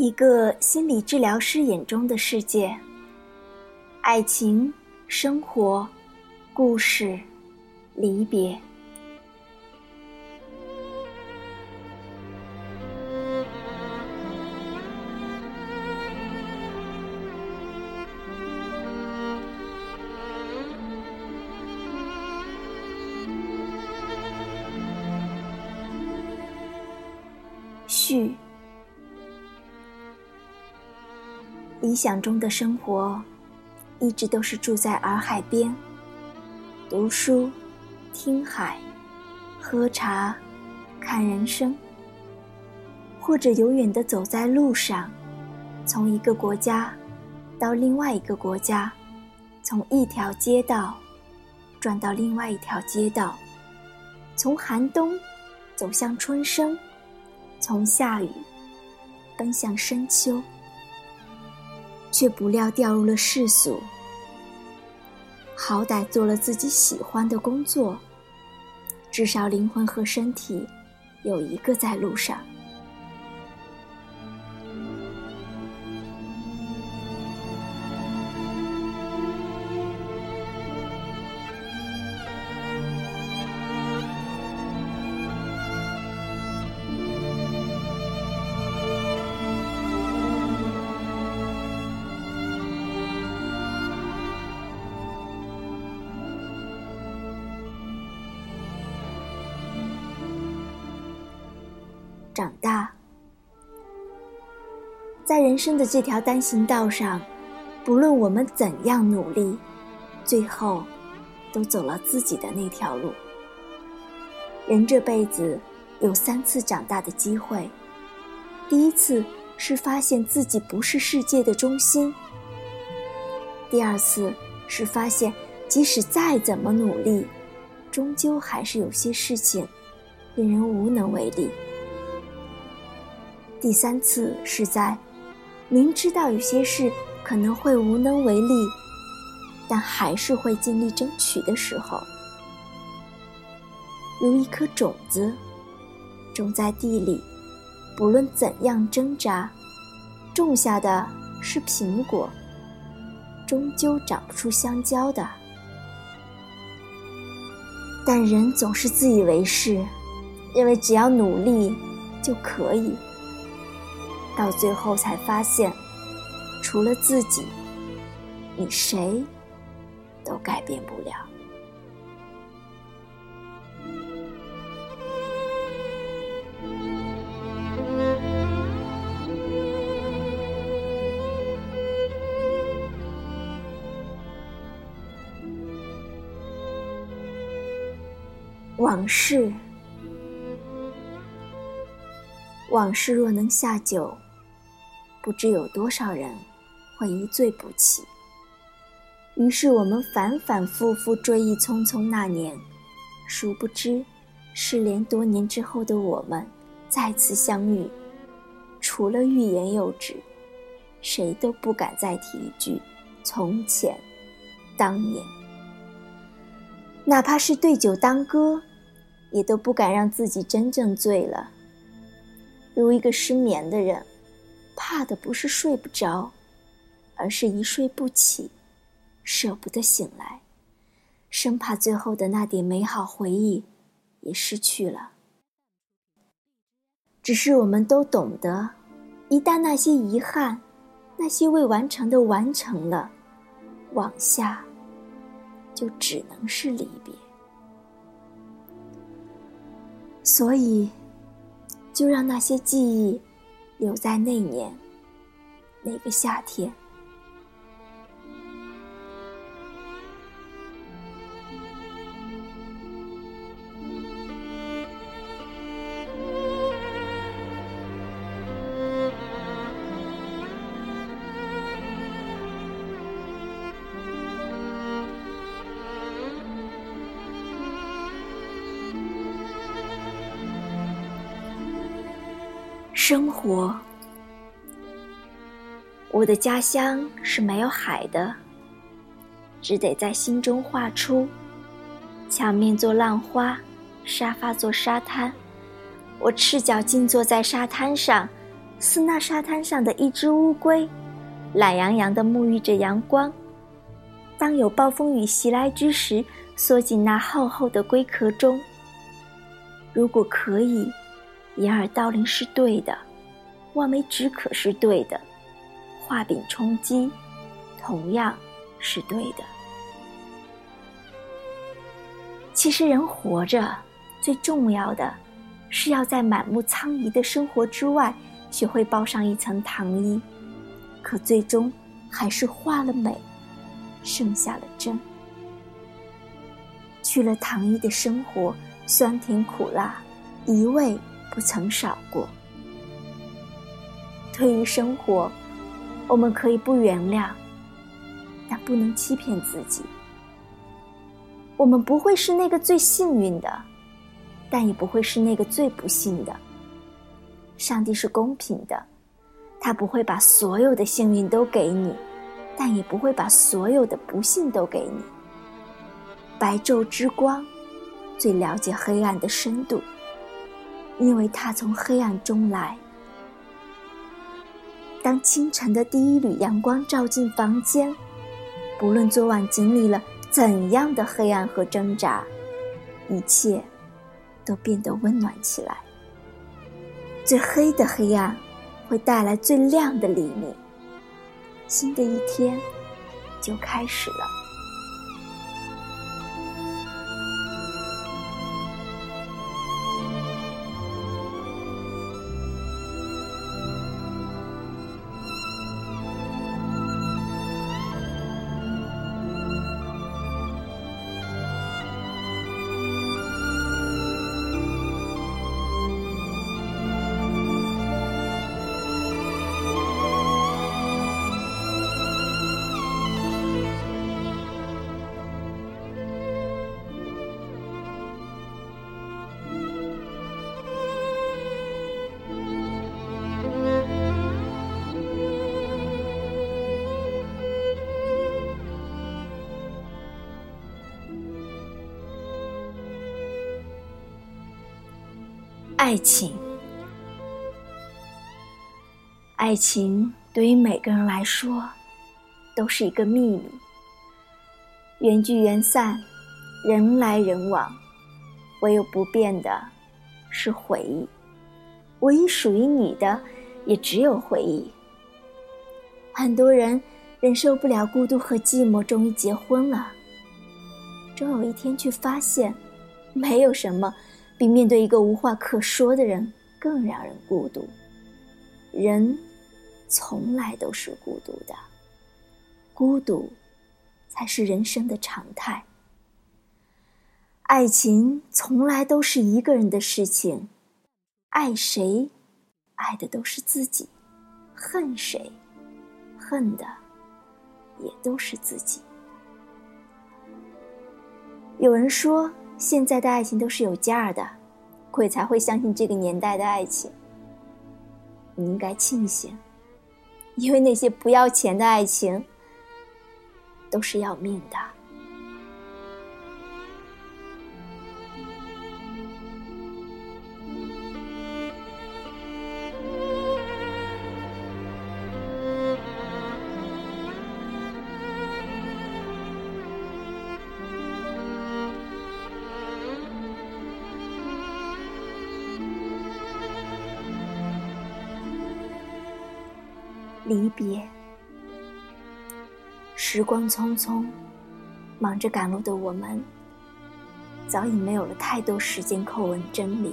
一个心理治疗师眼中的世界，爱情、生活、故事、离别。序。理想中的生活，一直都是住在洱海边，读书、听海、喝茶、看人生，或者永远的走在路上，从一个国家到另外一个国家，从一条街道转到另外一条街道，从寒冬走向春生，从夏雨奔向深秋。却不料掉入了世俗。好歹做了自己喜欢的工作，至少灵魂和身体有一个在路上。长大，在人生的这条单行道上，不论我们怎样努力，最后都走了自己的那条路。人这辈子有三次长大的机会，第一次是发现自己不是世界的中心；第二次是发现即使再怎么努力，终究还是有些事情令人无能为力。第三次是在明知道有些事可能会无能为力，但还是会尽力争取的时候，如一颗种子种在地里，不论怎样挣扎，种下的是苹果，终究长不出香蕉的。但人总是自以为是，认为只要努力就可以。到最后才发现，除了自己，你谁都改变不了。往事，往事若能下酒。不知有多少人会一醉不起。于是我们反反复复追忆匆匆那年，殊不知，失联多年之后的我们再次相遇，除了欲言又止，谁都不敢再提一句从前、当年。哪怕是对酒当歌，也都不敢让自己真正醉了，如一个失眠的人。怕的不是睡不着，而是一睡不起，舍不得醒来，生怕最后的那点美好回忆也失去了。只是我们都懂得，一旦那些遗憾、那些未完成的完成了，往下就只能是离别。所以，就让那些记忆。留在那年，那个夏天。生活，我的家乡是没有海的，只得在心中画出。墙面做浪花，沙发做沙滩，我赤脚静坐在沙滩上，似那沙滩上的一只乌龟，懒洋洋地沐浴着阳光。当有暴风雨袭来之时，缩进那厚厚的龟壳中。如果可以，掩耳盗铃是对的，望梅止渴是对的，画饼充饥，同样是对的。其实，人活着最重要的，是要在满目苍夷的生活之外，学会包上一层糖衣。可最终，还是化了美，剩下了真。去了糖衣的生活，酸甜苦辣，一味不曾少过。对于生活，我们可以不原谅，但不能欺骗自己。我们不会是那个最幸运的，但也不会是那个最不幸的。上帝是公平的，他不会把所有的幸运都给你，但也不会把所有的不幸都给你。白昼之光，最了解黑暗的深度，因为它从黑暗中来。当清晨的第一缕阳光照进房间，不论昨晚经历了。怎样的黑暗和挣扎，一切都变得温暖起来。最黑的黑暗会带来最亮的黎明，新的一天就开始了。爱情，爱情对于每个人来说都是一个秘密。缘聚缘散，人来人往，唯有不变的是回忆。唯一属于你的，也只有回忆。很多人忍受不了孤独和寂寞，终于结婚了。终有一天，却发现没有什么。比面对一个无话可说的人更让人孤独。人从来都是孤独的，孤独才是人生的常态。爱情从来都是一个人的事情，爱谁，爱的都是自己；恨谁，恨的也都是自己。有人说。现在的爱情都是有价的，鬼才会相信这个年代的爱情。你应该庆幸，因为那些不要钱的爱情，都是要命的。离别，时光匆匆，忙着赶路的我们，早已没有了太多时间叩问真理，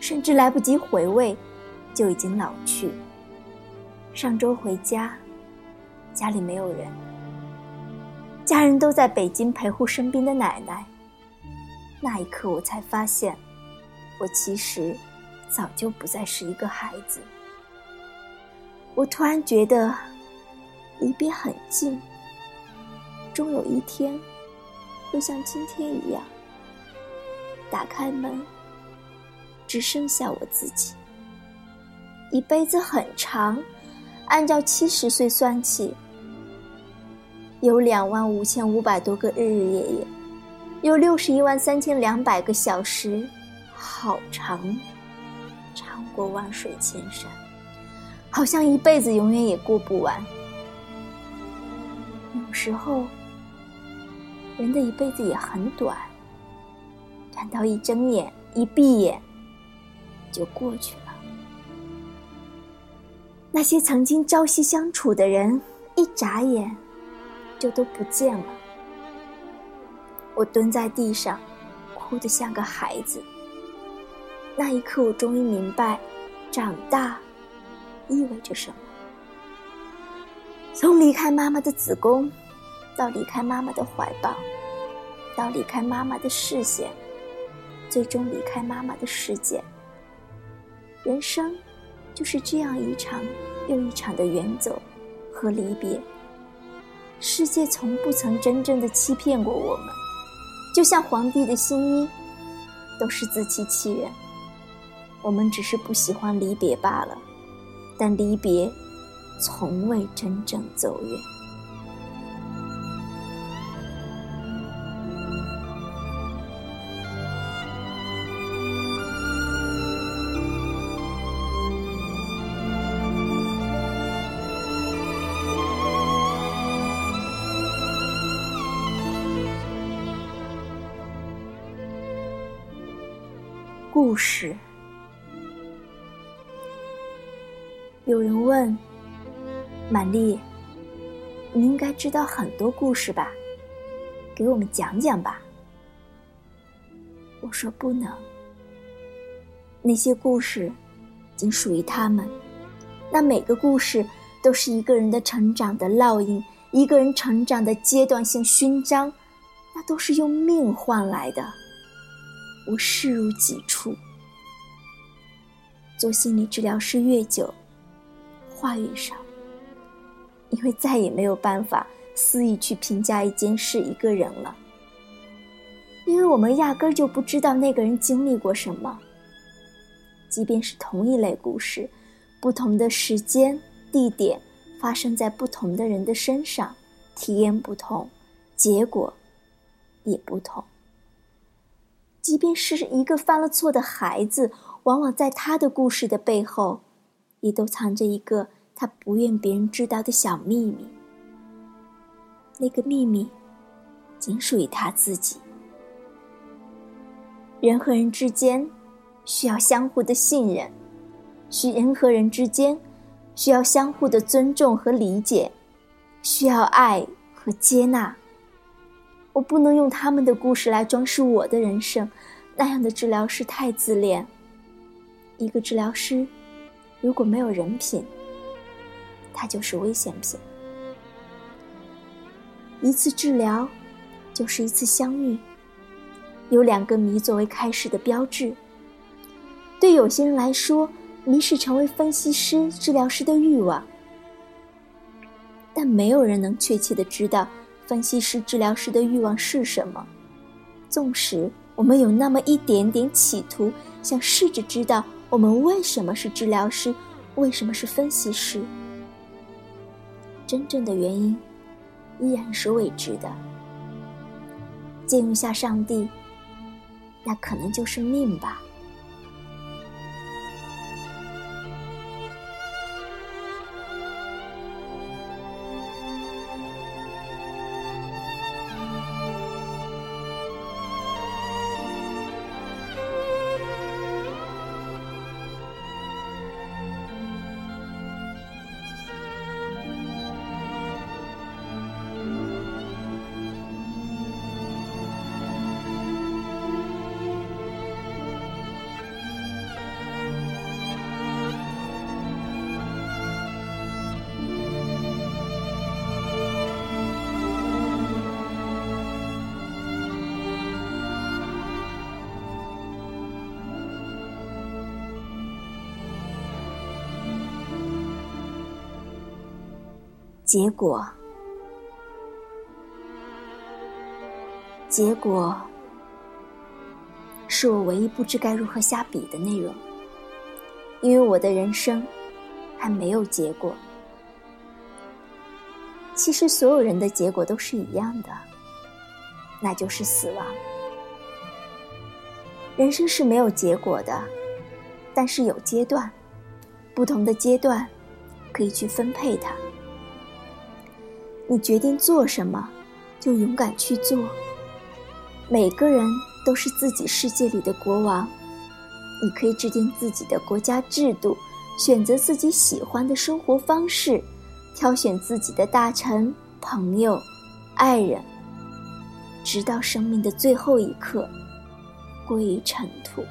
甚至来不及回味，就已经老去。上周回家，家里没有人，家人都在北京陪护生病的奶奶。那一刻，我才发现，我其实早就不再是一个孩子。我突然觉得离别很近，终有一天会像今天一样，打开门，只剩下我自己。一辈子很长，按照七十岁算起，有两万五千五百多个日日夜夜，有六十一万三千两百个小时，好长，长过万水千山。好像一辈子永远也过不完。有时候，人的一辈子也很短，短到一睁眼、一闭眼就过去了。那些曾经朝夕相处的人，一眨眼就都不见了。我蹲在地上，哭得像个孩子。那一刻，我终于明白，长大意味着什么。从离开妈妈的子宫，到离开妈妈的怀抱，到离开妈妈的视线，最终离开妈妈的世界。人生就是这样一场又一场的远走和离别。世界从不曾真正的欺骗过我们，就像皇帝的新衣，都是自欺欺人。我们只是不喜欢离别罢了，但离别。从未真正走远。故事，有人问。满丽，你应该知道很多故事吧？给我们讲讲吧。我说不能，那些故事仅属于他们。那每个故事都是一个人的成长的烙印，一个人成长的阶段性勋章，那都是用命换来的。我视如己出。做心理治疗师越久，话语上。因为再也没有办法肆意去评价一件事、一个人了，因为我们压根儿就不知道那个人经历过什么。即便是同一类故事，不同的时间、地点，发生在不同的人的身上，体验不同，结果也不同。即便是一个犯了错的孩子，往往在他的故事的背后，里都藏着一个。他不愿别人知道的小秘密，那个秘密仅属于他自己。人和人之间需要相互的信任，需人和人之间需要相互的尊重和理解，需要爱和接纳。我不能用他们的故事来装饰我的人生，那样的治疗师太自恋。一个治疗师如果没有人品，它就是危险品。一次治疗，就是一次相遇。有两个谜作为开始的标志。对有些人来说，谜是成为分析师、治疗师的欲望。但没有人能确切的知道分析师、治疗师的欲望是什么。纵使我们有那么一点点企图，想试着知道我们为什么是治疗师，为什么是分析师。真正的原因依然是未知的。借用下上帝，那可能就是命吧。结果，结果是我唯一不知该如何下笔的内容，因为我的人生还没有结果。其实，所有人的结果都是一样的，那就是死亡。人生是没有结果的，但是有阶段，不同的阶段可以去分配它。你决定做什么，就勇敢去做。每个人都是自己世界里的国王，你可以制定自己的国家制度，选择自己喜欢的生活方式，挑选自己的大臣、朋友、爱人，直到生命的最后一刻，归于尘土。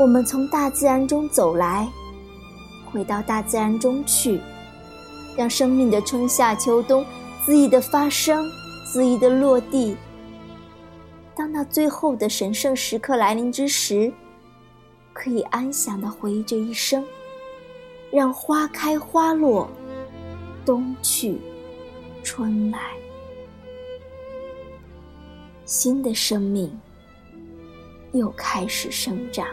我们从大自然中走来，回到大自然中去。让生命的春夏秋冬恣意的发生，恣意的落地。当那最后的神圣时刻来临之时，可以安详的回忆这一生，让花开花落，冬去春来，新的生命又开始生长。